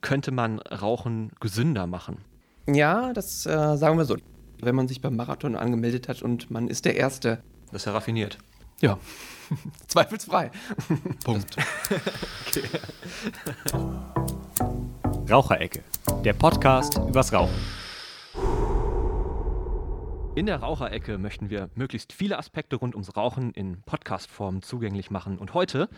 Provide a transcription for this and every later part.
könnte man Rauchen gesünder machen? Ja, das äh, sagen wir so. Wenn man sich beim Marathon angemeldet hat und man ist der Erste. Das ist ja raffiniert. Ja, zweifelsfrei. Punkt. okay. Raucherecke, der Podcast übers Rauchen. In der Raucherecke möchten wir möglichst viele Aspekte rund ums Rauchen in Podcastform zugänglich machen. Und heute,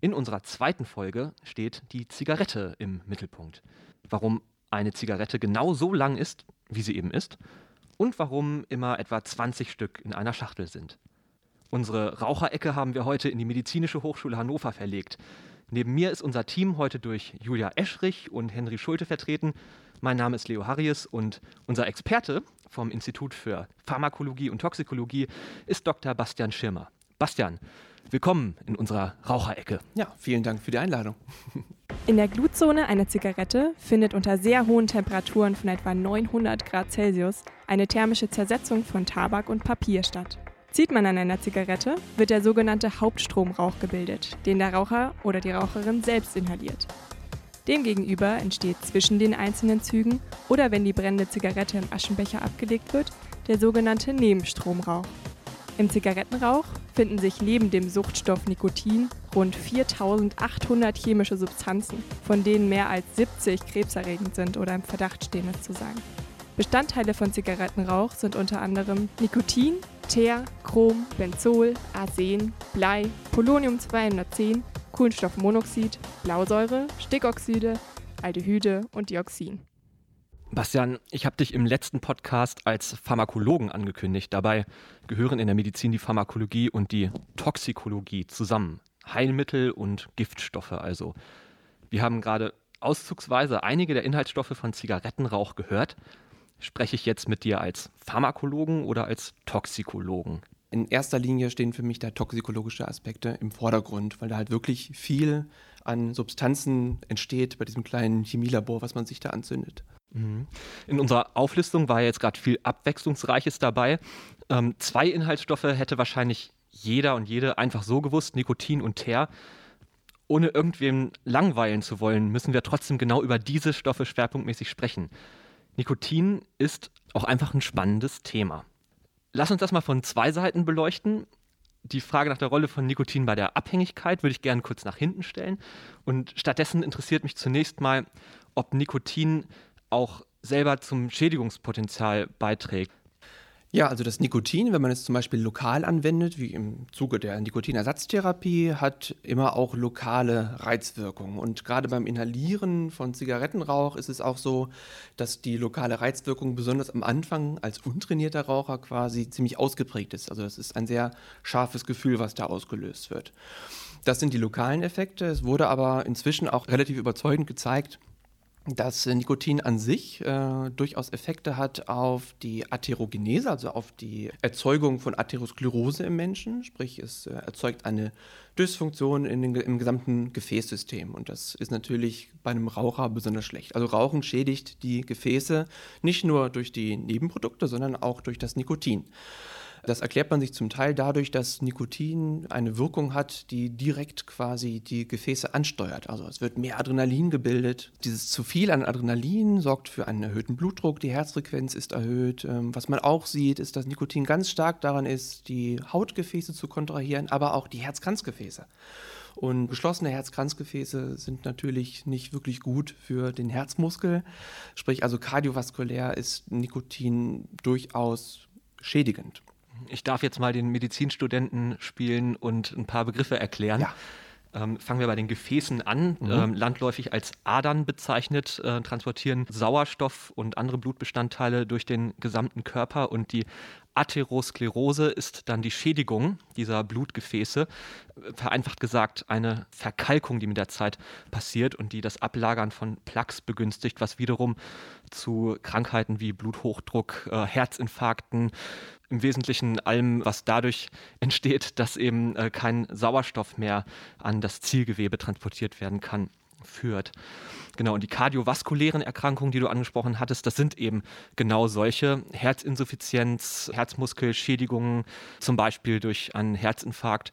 in unserer zweiten Folge, steht die Zigarette im Mittelpunkt. Warum eine Zigarette genau so lang ist, wie sie eben ist, und warum immer etwa 20 Stück in einer Schachtel sind. Unsere Raucherecke haben wir heute in die Medizinische Hochschule Hannover verlegt. Neben mir ist unser Team heute durch Julia Eschrich und Henry Schulte vertreten. Mein Name ist Leo Harries und unser Experte vom Institut für Pharmakologie und Toxikologie ist Dr. Bastian Schirmer. Bastian, willkommen in unserer Raucherecke. Ja, vielen Dank für die Einladung. In der Glutzone einer Zigarette findet unter sehr hohen Temperaturen von etwa 900 Grad Celsius eine thermische Zersetzung von Tabak und Papier statt. Zieht man an einer Zigarette, wird der sogenannte Hauptstromrauch gebildet, den der Raucher oder die Raucherin selbst inhaliert. Demgegenüber entsteht zwischen den einzelnen Zügen oder wenn die brennende Zigarette im Aschenbecher abgelegt wird, der sogenannte Nebenstromrauch. Im Zigarettenrauch finden sich neben dem Suchtstoff Nikotin rund 4800 chemische Substanzen, von denen mehr als 70 krebserregend sind oder im Verdacht stehen, es zu sein. Bestandteile von Zigarettenrauch sind unter anderem Nikotin, Teer, Chrom, Benzol, Arsen, Blei, Polonium 210 Kohlenstoffmonoxid, Blausäure, Stickoxide, Aldehyde und Dioxin. Bastian, ich habe dich im letzten Podcast als Pharmakologen angekündigt. Dabei gehören in der Medizin die Pharmakologie und die Toxikologie zusammen. Heilmittel und Giftstoffe also. Wir haben gerade auszugsweise einige der Inhaltsstoffe von Zigarettenrauch gehört. Spreche ich jetzt mit dir als Pharmakologen oder als Toxikologen? in erster Linie stehen für mich da toxikologische Aspekte im Vordergrund, weil da halt wirklich viel an Substanzen entsteht bei diesem kleinen Chemielabor, was man sich da anzündet. Mhm. In unserer Auflistung war jetzt gerade viel Abwechslungsreiches dabei. Ähm, zwei Inhaltsstoffe hätte wahrscheinlich jeder und jede einfach so gewusst, Nikotin und Teer. Ohne irgendwem langweilen zu wollen, müssen wir trotzdem genau über diese Stoffe schwerpunktmäßig sprechen. Nikotin ist auch einfach ein spannendes Thema. Lass uns das mal von zwei Seiten beleuchten. Die Frage nach der Rolle von Nikotin bei der Abhängigkeit würde ich gerne kurz nach hinten stellen. Und stattdessen interessiert mich zunächst mal, ob Nikotin auch selber zum Schädigungspotenzial beiträgt. Ja, also das Nikotin, wenn man es zum Beispiel lokal anwendet, wie im Zuge der Nikotinersatztherapie, hat immer auch lokale Reizwirkungen. Und gerade beim Inhalieren von Zigarettenrauch ist es auch so, dass die lokale Reizwirkung besonders am Anfang als untrainierter Raucher quasi ziemlich ausgeprägt ist. Also das ist ein sehr scharfes Gefühl, was da ausgelöst wird. Das sind die lokalen Effekte. Es wurde aber inzwischen auch relativ überzeugend gezeigt, dass Nikotin an sich äh, durchaus Effekte hat auf die Atherogenese, also auf die Erzeugung von Atherosklerose im Menschen. Sprich, es äh, erzeugt eine Dysfunktion den, im gesamten Gefäßsystem. Und das ist natürlich bei einem Raucher besonders schlecht. Also Rauchen schädigt die Gefäße nicht nur durch die Nebenprodukte, sondern auch durch das Nikotin. Das erklärt man sich zum Teil dadurch, dass Nikotin eine Wirkung hat, die direkt quasi die Gefäße ansteuert. Also es wird mehr Adrenalin gebildet. Dieses zu viel an Adrenalin sorgt für einen erhöhten Blutdruck, die Herzfrequenz ist erhöht. Ähm, was man auch sieht, ist, dass Nikotin ganz stark daran ist, die Hautgefäße zu kontrahieren, aber auch die Herzkranzgefäße. Und geschlossene Herzkranzgefäße sind natürlich nicht wirklich gut für den Herzmuskel. Sprich, also kardiovaskulär ist Nikotin durchaus schädigend. Ich darf jetzt mal den Medizinstudenten spielen und ein paar Begriffe erklären. Ja. Ähm, fangen wir bei den Gefäßen an. Mhm. Ähm, landläufig als Adern bezeichnet, äh, transportieren Sauerstoff und andere Blutbestandteile durch den gesamten Körper und die Atherosklerose ist dann die Schädigung dieser Blutgefäße, vereinfacht gesagt eine Verkalkung, die mit der Zeit passiert und die das Ablagern von Plaques begünstigt, was wiederum zu Krankheiten wie Bluthochdruck, äh, Herzinfarkten, im Wesentlichen allem, was dadurch entsteht, dass eben äh, kein Sauerstoff mehr an das Zielgewebe transportiert werden kann, führt. Genau, und die kardiovaskulären Erkrankungen, die du angesprochen hattest, das sind eben genau solche. Herzinsuffizienz, Herzmuskelschädigungen, zum Beispiel durch einen Herzinfarkt.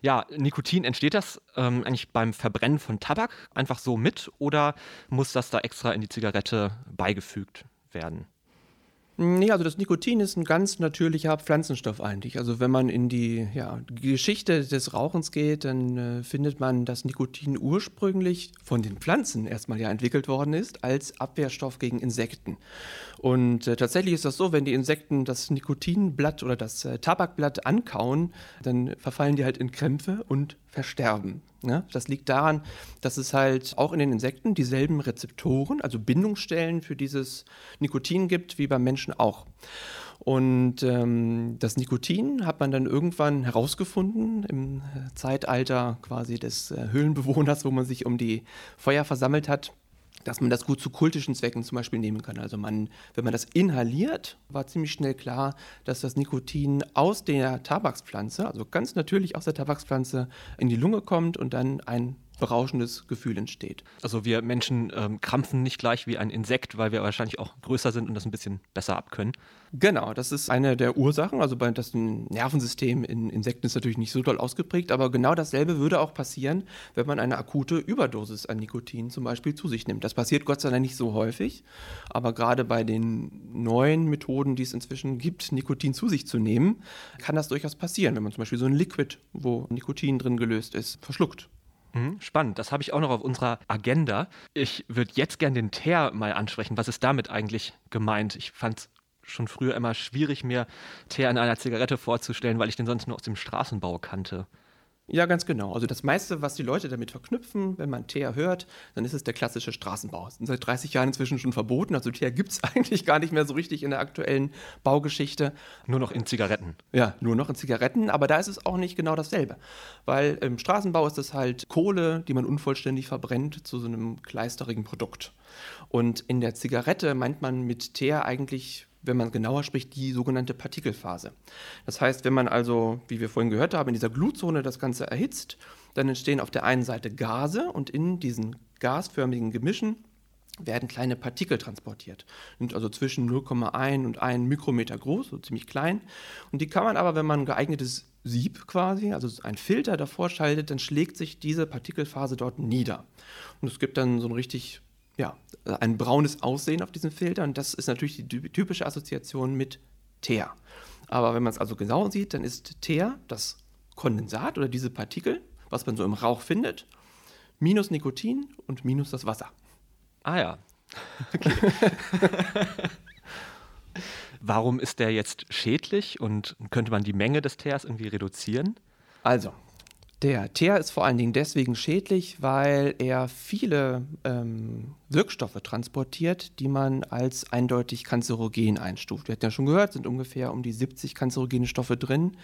Ja, Nikotin entsteht das ähm, eigentlich beim Verbrennen von Tabak einfach so mit oder muss das da extra in die Zigarette beigefügt werden? Nee, also das Nikotin ist ein ganz natürlicher Pflanzenstoff eigentlich. Also wenn man in die ja, Geschichte des Rauchens geht, dann äh, findet man, dass Nikotin ursprünglich von den Pflanzen erstmal ja entwickelt worden ist als Abwehrstoff gegen Insekten. Und äh, tatsächlich ist das so, wenn die Insekten das Nikotinblatt oder das äh, Tabakblatt ankauen, dann verfallen die halt in Krämpfe und versterben. Ja, das liegt daran, dass es halt auch in den Insekten dieselben Rezeptoren, also Bindungsstellen für dieses Nikotin gibt, wie beim Menschen auch. Und ähm, das Nikotin hat man dann irgendwann herausgefunden im Zeitalter quasi des äh, Höhlenbewohners, wo man sich um die Feuer versammelt hat dass man das gut zu kultischen Zwecken zum Beispiel nehmen kann. Also man, wenn man das inhaliert, war ziemlich schnell klar, dass das Nikotin aus der Tabakspflanze, also ganz natürlich aus der Tabakspflanze, in die Lunge kommt und dann ein berauschendes Gefühl entsteht. Also wir Menschen ähm, krampfen nicht gleich wie ein Insekt, weil wir wahrscheinlich auch größer sind und das ein bisschen besser abkönnen. Genau, das ist eine der Ursachen. Also bei, das Nervensystem in Insekten ist natürlich nicht so doll ausgeprägt, aber genau dasselbe würde auch passieren, wenn man eine akute Überdosis an Nikotin zum Beispiel zu sich nimmt. Das passiert Gott sei Dank nicht so häufig, aber gerade bei den neuen Methoden, die es inzwischen gibt, Nikotin zu sich zu nehmen, kann das durchaus passieren, wenn man zum Beispiel so ein Liquid, wo Nikotin drin gelöst ist, verschluckt. Mhm, spannend, das habe ich auch noch auf unserer Agenda. Ich würde jetzt gerne den Teer mal ansprechen. Was ist damit eigentlich gemeint? Ich fand es schon früher immer schwierig, mir Teer in einer Zigarette vorzustellen, weil ich den sonst nur aus dem Straßenbau kannte. Ja, ganz genau. Also das meiste, was die Leute damit verknüpfen, wenn man Teer hört, dann ist es der klassische Straßenbau. Das ist seit 30 Jahren inzwischen schon verboten. Also Teer gibt es eigentlich gar nicht mehr so richtig in der aktuellen Baugeschichte. Nur noch in Zigaretten. Ja, nur noch in Zigaretten. Aber da ist es auch nicht genau dasselbe. Weil im Straßenbau ist es halt Kohle, die man unvollständig verbrennt, zu so einem kleisterigen Produkt. Und in der Zigarette meint man mit Teer eigentlich wenn man genauer spricht, die sogenannte Partikelphase. Das heißt, wenn man also, wie wir vorhin gehört haben, in dieser Glutzone das Ganze erhitzt, dann entstehen auf der einen Seite Gase und in diesen gasförmigen Gemischen werden kleine Partikel transportiert. Sind also zwischen 0,1 und 1 Mikrometer groß, so ziemlich klein. Und die kann man aber, wenn man ein geeignetes Sieb quasi, also ein Filter davor schaltet, dann schlägt sich diese Partikelphase dort nieder. Und es gibt dann so ein richtig ja, ein braunes Aussehen auf diesem Filter und das ist natürlich die typische Assoziation mit Teer. Aber wenn man es also genau sieht, dann ist Teer das Kondensat oder diese Partikel, was man so im Rauch findet, minus Nikotin und minus das Wasser. Ah ja. Okay. Warum ist der jetzt schädlich und könnte man die Menge des Teers irgendwie reduzieren? Also, der Teer ist vor allen Dingen deswegen schädlich, weil er viele ähm, Wirkstoffe transportiert, die man als eindeutig kanzerogen einstuft. Wir hatten ja schon gehört, sind ungefähr um die 70 kanzerogene Stoffe drin.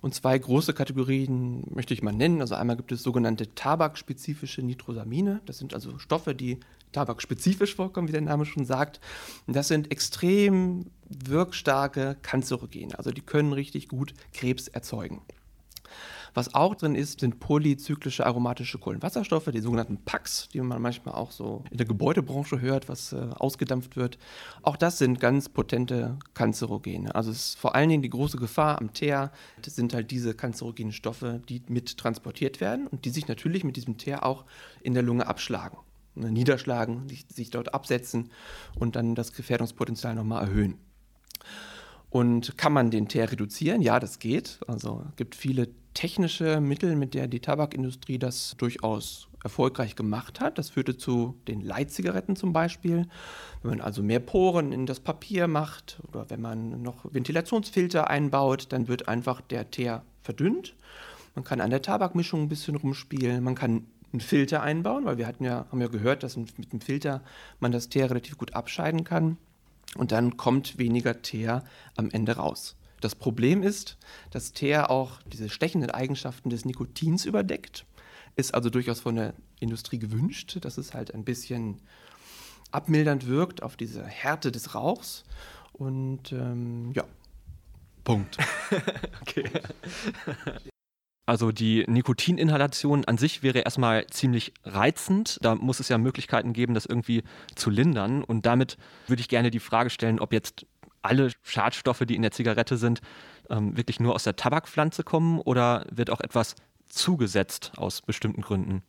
Und zwei große Kategorien möchte ich mal nennen. Also einmal gibt es sogenannte tabakspezifische Nitrosamine. Das sind also Stoffe, die tabakspezifisch vorkommen, wie der Name schon sagt. Und das sind extrem wirkstarke Kanzerogene. Also die können richtig gut Krebs erzeugen. Was auch drin ist, sind polyzyklische aromatische Kohlenwasserstoffe, die sogenannten PACs, die man manchmal auch so in der Gebäudebranche hört, was äh, ausgedampft wird. Auch das sind ganz potente Kanzerogene. Also es ist vor allen Dingen die große Gefahr am Teer, sind halt diese kanzerogenen Stoffe, die mit transportiert werden und die sich natürlich mit diesem Teer auch in der Lunge abschlagen ne, niederschlagen, sich, dort absetzen und dann das Gefährdungspotenzial nochmal erhöhen. Und kann man den Teer reduzieren? Ja, das geht. Also es gibt viele technische Mittel, mit der die Tabakindustrie das durchaus erfolgreich gemacht hat. Das führte zu den Leitzigaretten zum Beispiel. Wenn man also mehr Poren in das Papier macht oder wenn man noch Ventilationsfilter einbaut, dann wird einfach der Teer verdünnt. Man kann an der Tabakmischung ein bisschen rumspielen. Man kann einen Filter einbauen, weil wir hatten ja, haben ja gehört, dass mit dem Filter man das Teer relativ gut abscheiden kann und dann kommt weniger Teer am Ende raus. Das Problem ist, dass Teer auch diese stechenden Eigenschaften des Nikotins überdeckt. Ist also durchaus von der Industrie gewünscht, dass es halt ein bisschen abmildernd wirkt auf diese Härte des Rauchs. Und ähm, ja, Punkt. okay. Also die Nikotininhalation an sich wäre erstmal ziemlich reizend. Da muss es ja Möglichkeiten geben, das irgendwie zu lindern. Und damit würde ich gerne die Frage stellen, ob jetzt alle Schadstoffe, die in der Zigarette sind, ähm, wirklich nur aus der Tabakpflanze kommen oder wird auch etwas zugesetzt aus bestimmten Gründen?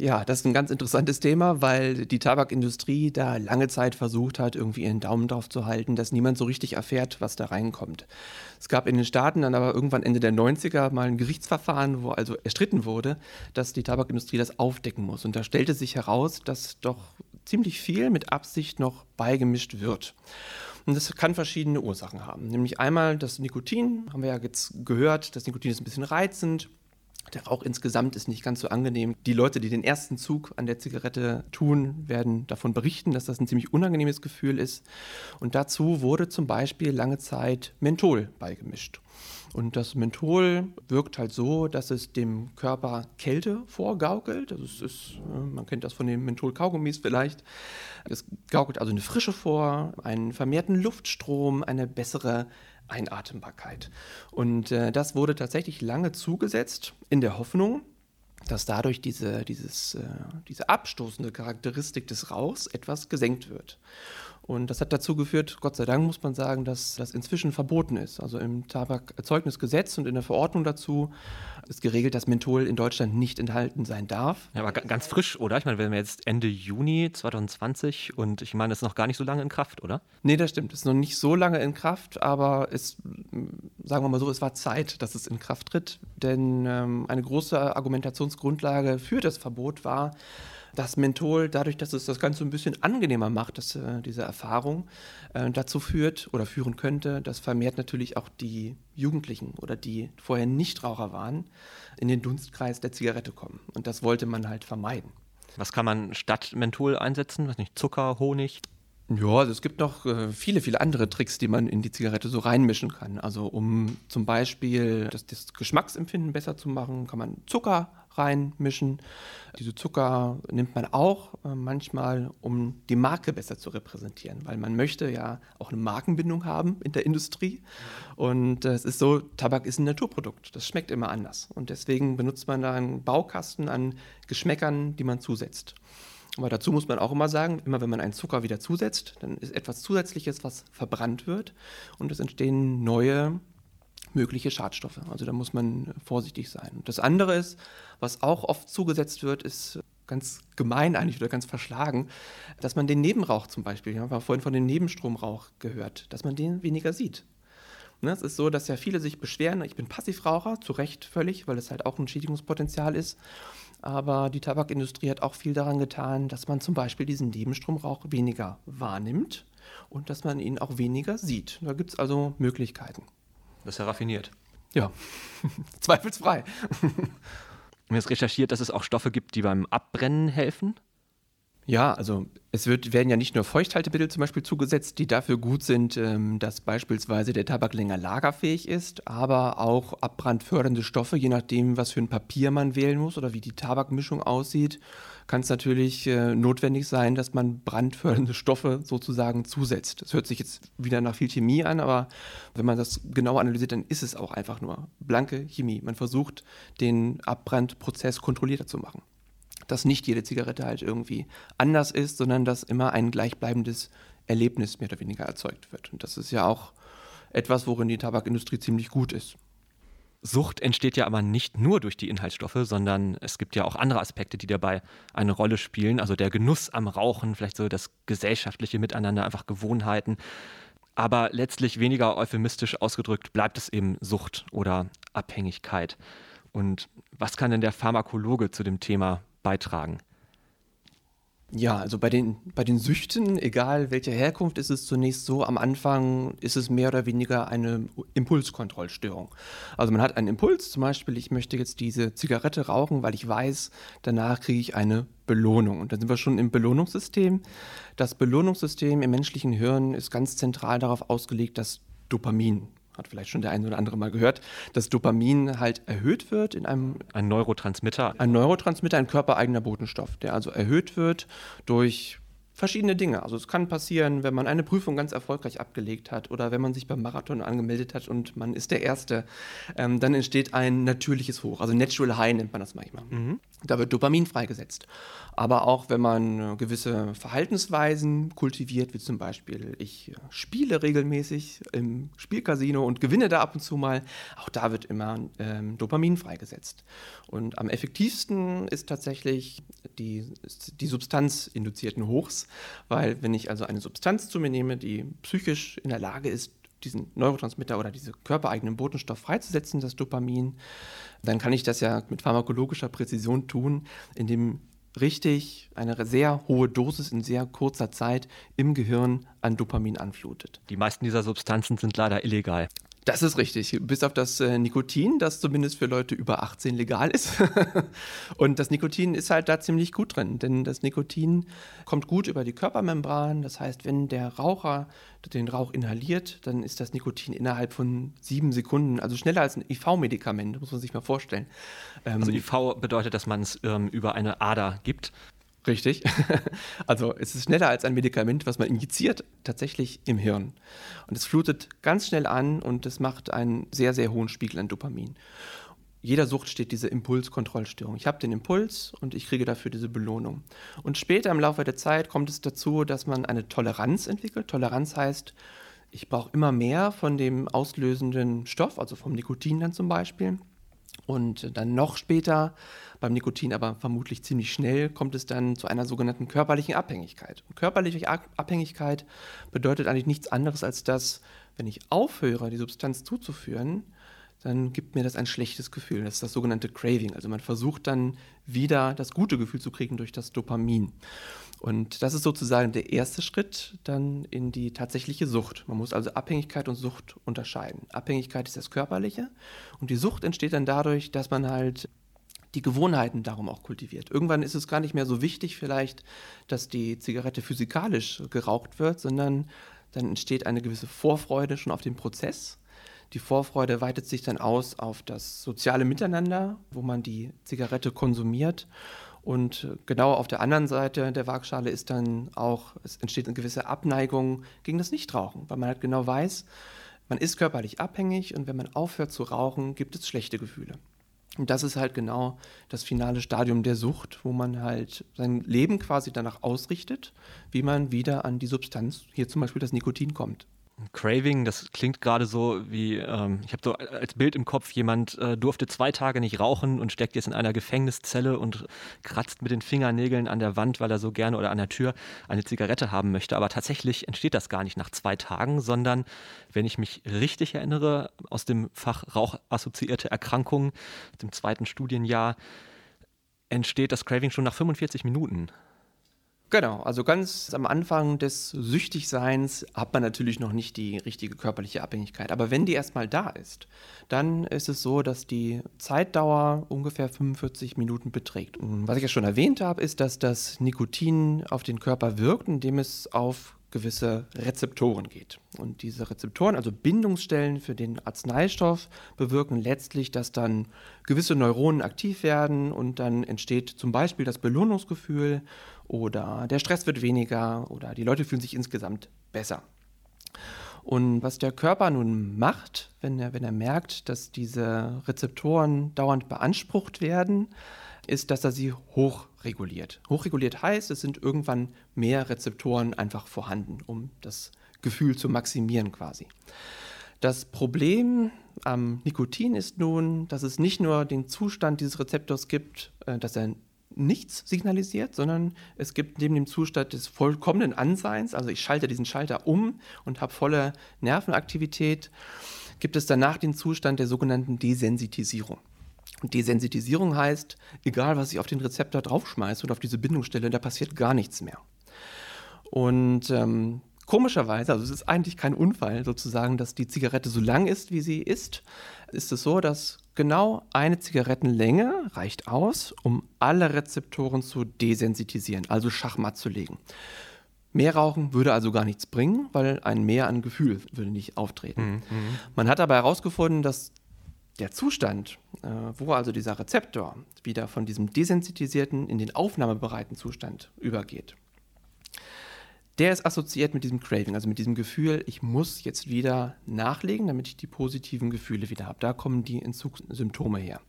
Ja, das ist ein ganz interessantes Thema, weil die Tabakindustrie da lange Zeit versucht hat, irgendwie ihren Daumen drauf zu halten, dass niemand so richtig erfährt, was da reinkommt. Es gab in den Staaten dann aber irgendwann Ende der 90er mal ein Gerichtsverfahren, wo also erstritten wurde, dass die Tabakindustrie das aufdecken muss. Und da stellte sich heraus, dass doch ziemlich viel mit Absicht noch beigemischt wird. Und das kann verschiedene Ursachen haben. Nämlich einmal das Nikotin, haben wir ja jetzt gehört, das Nikotin ist ein bisschen reizend, der Rauch insgesamt ist nicht ganz so angenehm. Die Leute, die den ersten Zug an der Zigarette tun, werden davon berichten, dass das ein ziemlich unangenehmes Gefühl ist. Und dazu wurde zum Beispiel lange Zeit Menthol beigemischt. Und das Menthol wirkt halt so, dass es dem Körper Kälte vorgaukelt. Also es ist, äh, man kennt das von den Menthol-Kaugummis vielleicht. Es gaukelt also eine Frische vor, einen vermehrten Luftstrom, eine bessere Einatmbarkeit. Und äh, das wurde tatsächlich lange zugesetzt in der Hoffnung, dass dadurch diese, dieses, äh, diese abstoßende Charakteristik des Rauchs etwas gesenkt wird. Und das hat dazu geführt, Gott sei Dank muss man sagen, dass das inzwischen verboten ist. Also im Tabakerzeugnisgesetz und in der Verordnung dazu ist geregelt, dass Menthol in Deutschland nicht enthalten sein darf. Ja, aber ganz frisch, oder? Ich meine, wir haben jetzt Ende Juni 2020 und ich meine, es ist noch gar nicht so lange in Kraft, oder? Nee, das stimmt. Es ist noch nicht so lange in Kraft, aber es, sagen wir mal so, es war Zeit, dass es in Kraft tritt. Denn ähm, eine große Argumentationsgrundlage für das Verbot war, dass Menthol, dadurch, dass es das Ganze ein bisschen angenehmer macht, dass äh, diese Erfahrung äh, dazu führt oder führen könnte, dass vermehrt natürlich auch die Jugendlichen oder die vorher Nichtraucher waren, in den Dunstkreis der Zigarette kommen. Und das wollte man halt vermeiden. Was kann man statt Menthol einsetzen? Was nicht, Zucker, Honig? Ja, also es gibt noch äh, viele, viele andere Tricks, die man in die Zigarette so reinmischen kann. Also um zum Beispiel das, das Geschmacksempfinden besser zu machen, kann man Zucker reinmischen. Diese Zucker nimmt man auch äh, manchmal, um die Marke besser zu repräsentieren, weil man möchte ja auch eine Markenbindung haben in der Industrie. Und äh, es ist so, Tabak ist ein Naturprodukt, das schmeckt immer anders. Und deswegen benutzt man da einen Baukasten an Geschmäckern, die man zusetzt. Aber dazu muss man auch immer sagen, immer wenn man einen Zucker wieder zusetzt, dann ist etwas Zusätzliches, was verbrannt wird und es entstehen neue mögliche Schadstoffe. Also da muss man vorsichtig sein. Und das andere ist, was auch oft zugesetzt wird, ist ganz gemein eigentlich oder ganz verschlagen, dass man den Nebenrauch zum Beispiel, wir haben vorhin von dem Nebenstromrauch gehört, dass man den weniger sieht. Ne, es ist so, dass ja viele sich beschweren, ich bin Passivraucher, zu Recht völlig, weil es halt auch ein Schädigungspotenzial ist. Aber die Tabakindustrie hat auch viel daran getan, dass man zum Beispiel diesen Nebenstromrauch weniger wahrnimmt und dass man ihn auch weniger sieht. Da gibt es also Möglichkeiten. Das ist ja raffiniert. Ja, zweifelsfrei. Mir ist recherchiert, dass es auch Stoffe gibt, die beim Abbrennen helfen. Ja, also es wird, werden ja nicht nur Feuchthaltemittel zum Beispiel zugesetzt, die dafür gut sind, ähm, dass beispielsweise der Tabak länger lagerfähig ist, aber auch abbrandfördernde Stoffe, je nachdem, was für ein Papier man wählen muss oder wie die Tabakmischung aussieht, kann es natürlich äh, notwendig sein, dass man brandfördernde Stoffe sozusagen zusetzt. Das hört sich jetzt wieder nach viel Chemie an, aber wenn man das genau analysiert, dann ist es auch einfach nur blanke Chemie. Man versucht, den Abbrandprozess kontrollierter zu machen dass nicht jede Zigarette halt irgendwie anders ist, sondern dass immer ein gleichbleibendes Erlebnis mehr oder weniger erzeugt wird. Und das ist ja auch etwas, worin die Tabakindustrie ziemlich gut ist. Sucht entsteht ja aber nicht nur durch die Inhaltsstoffe, sondern es gibt ja auch andere Aspekte, die dabei eine Rolle spielen. Also der Genuss am Rauchen, vielleicht so das gesellschaftliche Miteinander, einfach Gewohnheiten. Aber letztlich weniger euphemistisch ausgedrückt bleibt es eben Sucht oder Abhängigkeit. Und was kann denn der Pharmakologe zu dem Thema beitragen? Ja, also bei den, bei den Süchten, egal welcher Herkunft, ist es zunächst so, am Anfang ist es mehr oder weniger eine Impulskontrollstörung. Also man hat einen Impuls, zum Beispiel, ich möchte jetzt diese Zigarette rauchen, weil ich weiß, danach kriege ich eine Belohnung. Und dann sind wir schon im Belohnungssystem. Das Belohnungssystem im menschlichen Hirn ist ganz zentral darauf ausgelegt, dass Dopamin hat vielleicht schon der eine oder andere mal gehört, dass Dopamin halt erhöht wird in einem. Ein Neurotransmitter. Ein Neurotransmitter, ein körpereigener Botenstoff, der also erhöht wird durch verschiedene Dinge. Also es kann passieren, wenn man eine Prüfung ganz erfolgreich abgelegt hat oder wenn man sich beim Marathon angemeldet hat und man ist der Erste, ähm, dann entsteht ein natürliches Hoch. Also Natural High nennt man das manchmal. Mhm. Da wird Dopamin freigesetzt. Aber auch wenn man äh, gewisse Verhaltensweisen kultiviert, wie zum Beispiel ich spiele regelmäßig im Spielcasino und gewinne da ab und zu mal, auch da wird immer ähm, Dopamin freigesetzt. Und am effektivsten ist tatsächlich die, die substanzinduzierten Hochs, weil wenn ich also eine Substanz zu mir nehme, die psychisch in der Lage ist, diesen Neurotransmitter oder diese körpereigenen Botenstoff freizusetzen, das Dopamin, dann kann ich das ja mit pharmakologischer Präzision tun, indem richtig eine sehr hohe Dosis in sehr kurzer Zeit im Gehirn an Dopamin anflutet. Die meisten dieser Substanzen sind leider illegal. Das ist richtig, bis auf das äh, Nikotin, das zumindest für Leute über 18 legal ist. und das Nikotin ist halt da ziemlich gut drin, denn das Nikotin kommt gut über die Körpermembran. Das heißt, wenn der Raucher den Rauch inhaliert, dann ist das Nikotin innerhalb von sieben Sekunden, also schneller als ein IV-Medikament, muss man sich mal vorstellen. also IV bedeutet, dass man es ähm, über eine Ader gibt. Richtig. Also es ist schneller als ein Medikament, was man injiziert, tatsächlich im Hirn. Und es flutet ganz schnell an und es macht einen sehr, sehr hohen Spiegel an Dopamin. Jeder Sucht steht diese Impulskontrollstörung. Ich habe den Impuls und ich kriege dafür diese Belohnung. Und später im Laufe der Zeit kommt es dazu, dass man eine Toleranz entwickelt. Toleranz heißt, ich brauche immer mehr von dem auslösenden Stoff, also vom Nikotin dann zum Beispiel. Und dann noch später beim Nikotin aber vermutlich ziemlich schnell kommt es dann zu einer sogenannten körperlichen Abhängigkeit. Und körperliche Abhängigkeit bedeutet eigentlich nichts anderes als dass, wenn ich aufhöre, die Substanz zuzuführen, dann gibt mir das ein schlechtes Gefühl. Das ist das sogenannte Craving. Also man versucht dann wieder das gute Gefühl zu kriegen durch das Dopamin. Und das ist sozusagen der erste Schritt dann in die tatsächliche Sucht. Man muss also Abhängigkeit und Sucht unterscheiden. Abhängigkeit ist das Körperliche und die Sucht entsteht dann dadurch, dass man halt die Gewohnheiten darum auch kultiviert. Irgendwann ist es gar nicht mehr so wichtig vielleicht, dass die Zigarette physikalisch geraucht wird, sondern dann entsteht eine gewisse Vorfreude schon auf den Prozess. Die Vorfreude weitet sich dann aus auf das soziale Miteinander, wo man die Zigarette konsumiert. Und genau auf der anderen Seite der Waagschale ist dann auch, es entsteht eine gewisse Abneigung gegen das Nichtrauchen, weil man halt genau weiß, man ist körperlich abhängig und wenn man aufhört zu rauchen, gibt es schlechte Gefühle. Und das ist halt genau das finale Stadium der Sucht, wo man halt sein Leben quasi danach ausrichtet, wie man wieder an die Substanz, hier zum Beispiel das Nikotin kommt. Craving, das klingt gerade so wie, ähm, ich habe so als Bild im Kopf, jemand äh, durfte zwei Tage nicht rauchen und steckt jetzt in einer Gefängniszelle und kratzt mit den Fingernägeln an der Wand, weil er so gerne oder an der Tür eine Zigarette haben möchte. Aber tatsächlich entsteht das gar nicht nach zwei Tagen, sondern, wenn ich mich richtig erinnere, aus dem Fach Rauchassoziierte Erkrankungen, dem zweiten Studienjahr, entsteht das Craving schon nach 45 Minuten. Genau, also ganz am Anfang des Süchtigseins hat man natürlich noch nicht die richtige körperliche Abhängigkeit. Aber wenn die erstmal da ist, dann ist es so, dass die Zeitdauer ungefähr 45 Minuten beträgt. Und was ich ja schon erwähnt habe, ist, dass das Nikotin auf den Körper wirkt, indem es auf gewisse Rezeptoren geht. Und diese Rezeptoren, also Bindungsstellen für den Arzneistoff, bewirken letztlich, dass dann gewisse Neuronen aktiv werden und dann entsteht zum Beispiel das Belohnungsgefühl oder der Stress wird weniger oder die Leute fühlen sich insgesamt besser. Und was der Körper nun macht, wenn er, wenn er merkt, dass diese Rezeptoren dauernd beansprucht werden, ist, dass er sie hochreguliert. Hochreguliert heißt, es sind irgendwann mehr Rezeptoren einfach vorhanden, um das Gefühl zu maximieren quasi. Das Problem am Nikotin ist nun, dass es nicht nur den Zustand dieses Rezeptors gibt, äh, dass er nichts signalisiert, sondern es gibt neben dem Zustand des vollkommenen Anseins, also ich schalte diesen Schalter um und habe volle Nervenaktivität, gibt es danach den Zustand der sogenannten Desensitisierung. Desensitisierung heißt, egal was ich auf den Rezeptor draufschmeiße und auf diese Bindungsstelle, da passiert gar nichts mehr. Und ähm, komischerweise, also es ist eigentlich kein Unfall sozusagen, dass die Zigarette so lang ist, wie sie ist, ist es so, dass genau eine Zigarettenlänge reicht aus, um alle Rezeptoren zu desensitisieren, also Schachmatt zu legen. Mehr rauchen würde also gar nichts bringen, weil ein Mehr an Gefühl würde nicht auftreten. Mhm. mhm. Man hat aber herausgefunden, dass der Zustand, äh, wo also dieser Rezeptor wieder von diesem desensitisierten in den aufnahmebereiten Zustand übergeht, der ist assoziiert mit diesem Craving, also mit diesem Gefühl, ich muss jetzt wieder nachlegen, damit ich die positiven Gefühle wieder habe. Da kommen die Entzugssymptome her.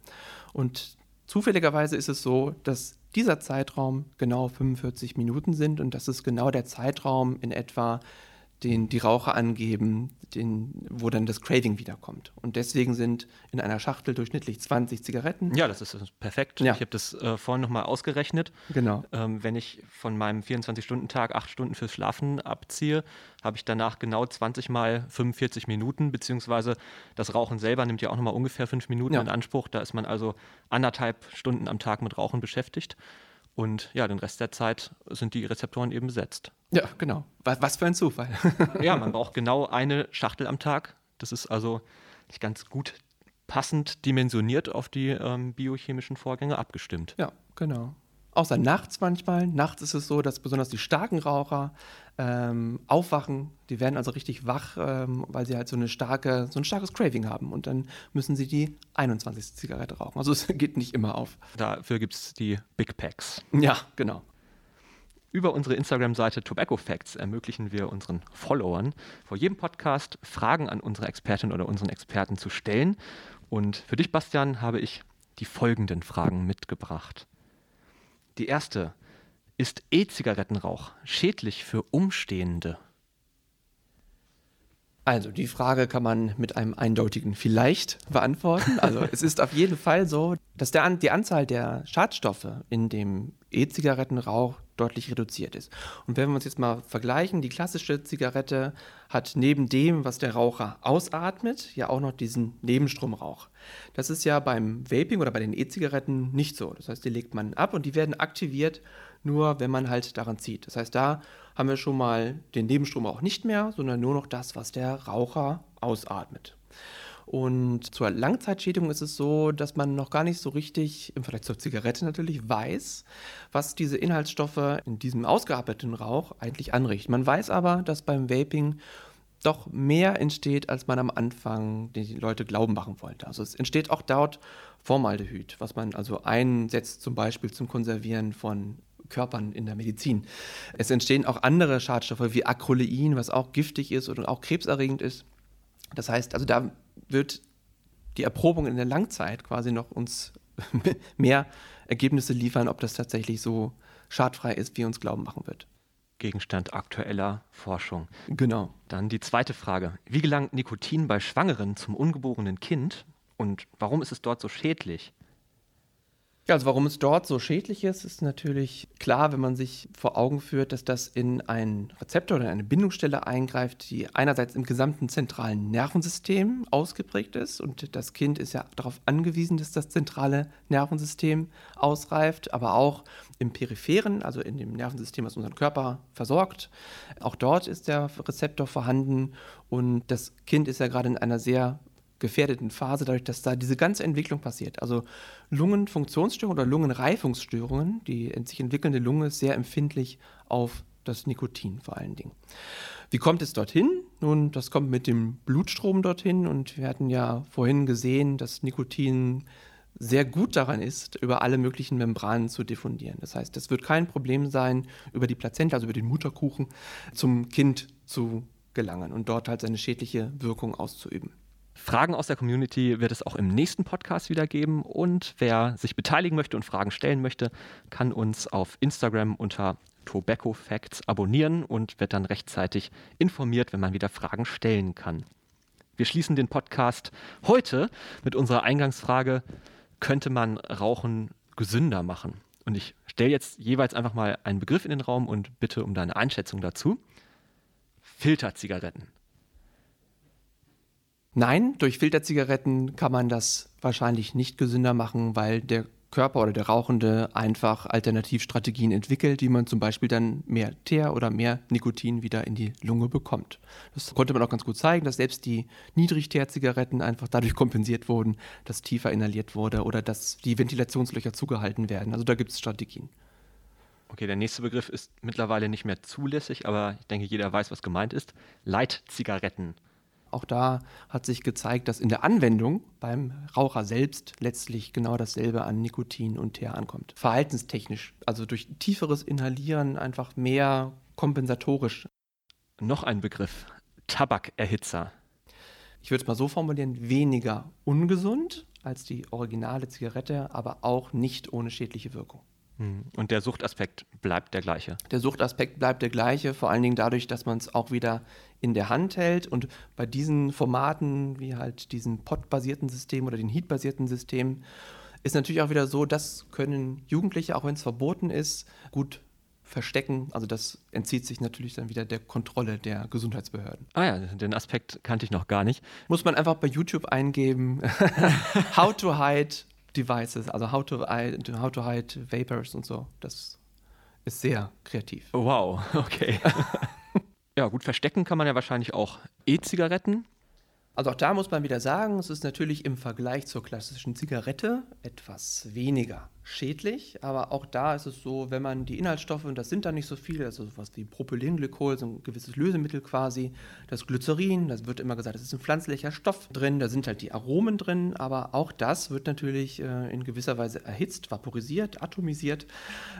Und zufälligerweise ist es so, dass dieser Zeitraum genau 45 Minuten sind und das ist genau der Zeitraum in etwa, den die Raucher angeben, den, wo dann das Craving wiederkommt. Und deswegen sind in einer Schachtel durchschnittlich 20 Zigaretten. Ja, das ist perfekt. Ja. Ich habe das äh, vorhin nochmal ausgerechnet. Genau. Ähm, wenn ich von meinem 24-Stunden-Tag acht Stunden fürs Schlafen abziehe, habe ich danach genau 20 mal 45 Minuten, beziehungsweise das Rauchen selber nimmt ja auch nochmal ungefähr fünf Minuten ja. in Anspruch. Da ist man also anderthalb Stunden am Tag mit Rauchen beschäftigt. Und ja, den Rest der Zeit sind die Rezeptoren eben besetzt. Ja, genau. Was, für ein Zufall. ja, man braucht genau eine Schachtel am Tag. Das ist also ganz gut passend dimensioniert auf die ähm, biochemischen Vorgänge abgestimmt. Ja, genau. Außer nachts manchmal. Nachts ist es so, dass besonders die starken Raucher ähm, aufwachen. Die werden also richtig wach, ähm, weil sie halt so, eine starke, so ein starkes Craving haben. Und dann müssen sie die 21. Zigarette rauchen. Also es geht nicht immer auf. Dafür gibt es die Big Packs. Ja, genau. Über unsere Instagram-Seite Tobacco Facts ermöglichen wir unseren Followern vor jedem Podcast Fragen an unsere Expertin oder unseren Experten zu stellen. Und für dich, Bastian, habe ich die folgenden Fragen mitgebracht. Die erste, ist E-Zigarettenrauch schädlich für Umstehende? Also die Frage kann man mit einem eindeutigen vielleicht beantworten. Also es ist auf jeden Fall so, dass der, die Anzahl der Schadstoffe in dem E-Zigarettenrauch deutlich reduziert ist. Und wenn wir uns jetzt mal vergleichen, die klassische Zigarette hat neben dem, was der Raucher ausatmet, ja auch noch diesen Nebenstromrauch. Das ist ja beim Vaping oder bei den E-Zigaretten nicht so. Das heißt, die legt man ab und die werden aktiviert nur, wenn man halt daran zieht. Das heißt, da haben wir schon mal den Nebenstromrauch nicht mehr, sondern nur noch das, was der Raucher ausatmet. Und zur Langzeitschädigung ist es so, dass man noch gar nicht so richtig, im Vergleich zur Zigarette natürlich, weiß, was diese Inhaltsstoffe in diesem ausgearbeiteten Rauch eigentlich anrichten. Man weiß aber, dass beim Vaping doch mehr entsteht, als man am Anfang die Leute glauben machen wollte. Also es entsteht auch dort Formaldehyd, was man also einsetzt zum Beispiel zum Konservieren von Körpern in der Medizin. Es entstehen auch andere Schadstoffe wie Acrolein, was auch giftig ist und auch krebserregend ist. Das heißt, also da wird die Erprobung in der Langzeit quasi noch uns mehr Ergebnisse liefern, ob das tatsächlich so schadfrei ist, wie uns glauben machen wird. Gegenstand aktueller Forschung. Genau. Dann die zweite Frage. Wie gelangt Nikotin bei Schwangeren zum ungeborenen Kind und warum ist es dort so schädlich? Ja, also warum es dort so schädlich ist, ist natürlich klar, wenn man sich vor Augen führt, dass das in einen Rezeptor oder eine Bindungsstelle eingreift, die einerseits im gesamten zentralen Nervensystem ausgeprägt ist und das Kind ist ja darauf angewiesen, dass das zentrale Nervensystem ausreift, aber auch im peripheren, also in dem Nervensystem, was unseren Körper versorgt. Auch dort ist der Rezeptor vorhanden und das Kind ist ja gerade in einer sehr gefährdeten Phase, dadurch, dass da diese ganze Entwicklung passiert. Also Lungenfunktionsstörungen oder Lungenreifungsstörungen, die sich entwickelnde Lunge ist sehr empfindlich auf das Nikotin vor allen Dingen. Wie kommt es dorthin? Nun, das kommt mit dem Blutstrom dorthin und wir hatten ja vorhin gesehen, dass Nikotin sehr gut daran ist, über alle möglichen Membranen zu diffundieren. Das heißt, es wird kein Problem sein, über die Plazenta, also über den Mutterkuchen, zum Kind zu gelangen und dort halt seine schädliche Wirkung auszuüben. Fragen aus der Community wird es auch im nächsten Podcast wieder geben. Und wer sich beteiligen möchte und Fragen stellen möchte, kann uns auf Instagram unter Tobacco Facts abonnieren und wird dann rechtzeitig informiert, wenn man wieder Fragen stellen kann. Wir schließen den Podcast heute mit unserer Eingangsfrage, könnte man Rauchen gesünder machen? Und ich stelle jetzt jeweils einfach mal einen Begriff in den Raum und bitte um deine Einschätzung dazu. Filterzigaretten. Nein, durch Filterzigaretten kann man das wahrscheinlich nicht gesünder machen, weil der Körper oder der Rauchende einfach Alternativstrategien entwickelt, wie man zum Beispiel dann mehr Teer oder mehr Nikotin wieder in die Lunge bekommt. Das konnte man auch ganz gut zeigen, dass selbst die Niedrigteer-Zigaretten einfach dadurch kompensiert wurden, dass tiefer inhaliert wurde oder dass die Ventilationslöcher zugehalten werden. Also da gibt es Strategien. Okay, der nächste Begriff ist mittlerweile nicht mehr zulässig, aber ich denke, jeder weiß, was gemeint ist. Leitzigaretten. Auch da hat sich gezeigt, dass in der Anwendung beim Raucher selbst letztlich genau dasselbe an Nikotin und Teer ankommt. Verhaltenstechnisch, also durch tieferes Inhalieren einfach mehr kompensatorisch. Noch ein Begriff. Tabakerhitzer. Ich würde es mal so formulieren, weniger ungesund als die originale Zigarette, aber auch nicht ohne schädliche Wirkung. Hm. Und der Suchtaspekt bleibt der gleiche. Der Suchtaspekt bleibt der gleiche, vor allen Dingen dadurch, dass man es auch wieder in der Hand hält. Und bei diesen Formaten, wie halt diesem Pod-basierten System oder den Heat-basierten System, ist natürlich auch wieder so, das können Jugendliche, auch wenn es verboten ist, gut verstecken. Also das entzieht sich natürlich dann wieder der Kontrolle der Gesundheitsbehörden. Ah ja, den Aspekt kannte ich noch gar nicht. Muss man einfach bei YouTube eingeben, how to hide devices, also how to, hide, how to hide vapors und so. Das ist sehr kreativ. Wow, okay. ja, gut, verstecken kann man ja wahrscheinlich auch E-Zigaretten. Also auch da muss man wieder sagen, es ist natürlich im Vergleich zur klassischen Zigarette etwas weniger schädlich, aber auch da ist es so, wenn man die Inhaltsstoffe, und das sind da nicht so viele, also sowas wie Propylenglykol, so ein gewisses Lösemittel quasi, das Glycerin, das wird immer gesagt, das ist ein pflanzlicher Stoff drin, da sind halt die Aromen drin, aber auch das wird natürlich äh, in gewisser Weise erhitzt, vaporisiert, atomisiert.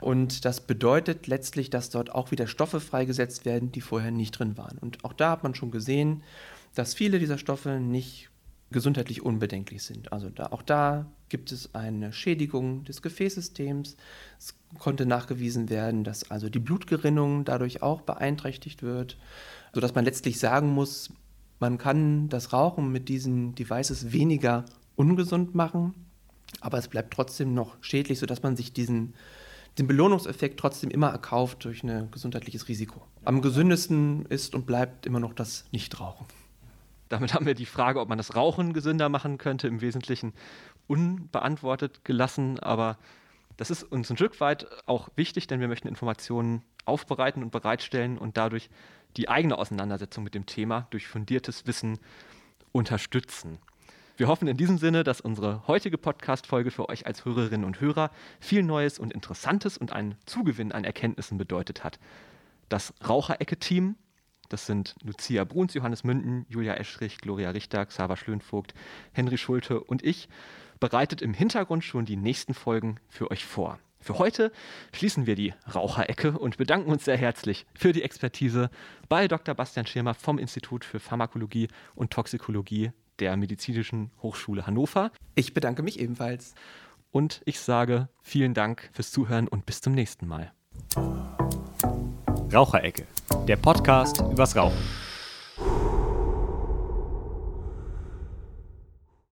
Und das bedeutet letztlich, dass dort auch wieder Stoffe freigesetzt werden, die vorher nicht drin waren. Und auch da hat man schon gesehen, dass viele dieser Stoffe nicht gesundheitlich unbedenklich sind. Also da, auch da gibt es eine Schädigung des Gefäßsystems. Es konnte nachgewiesen werden, dass also die Blutgerinnung dadurch auch beeinträchtigt wird, sodass man letztlich sagen muss, man kann das Rauchen mit diesen Devices weniger ungesund machen, aber es bleibt trotzdem noch schädlich, sodass man sich diesen den Belohnungseffekt trotzdem immer erkauft durch ein gesundheitliches Risiko. Am gesündesten ist und bleibt immer noch das Nichtrauchen. Damit haben wir die Frage, ob man das Rauchen gesünder machen könnte, im Wesentlichen unbeantwortet gelassen. Aber das ist uns ein Stück weit auch wichtig, denn wir möchten Informationen aufbereiten und bereitstellen und dadurch die eigene Auseinandersetzung mit dem Thema durch fundiertes Wissen unterstützen. Wir hoffen in diesem Sinne, dass unsere heutige Podcast-Folge für euch als Hörerinnen und Hörer viel Neues und Interessantes und einen Zugewinn an Erkenntnissen bedeutet hat. Das Raucherecke-Team das sind Lucia Bruns, Johannes Münden, Julia Eschrich, Gloria Richter, Xaver Schlönvogt, Henry Schulte und ich bereitet im Hintergrund schon die nächsten Folgen für euch vor. Für heute schließen wir die Raucherecke und bedanken uns sehr herzlich für die Expertise bei Dr. Bastian Schirmer vom Institut für Pharmakologie und Toxikologie der Medizinischen Hochschule Hannover. Ich bedanke mich ebenfalls. Und ich sage vielen Dank fürs Zuhören und bis zum nächsten Mal. Raucherecke der Podcast übers Rauchen.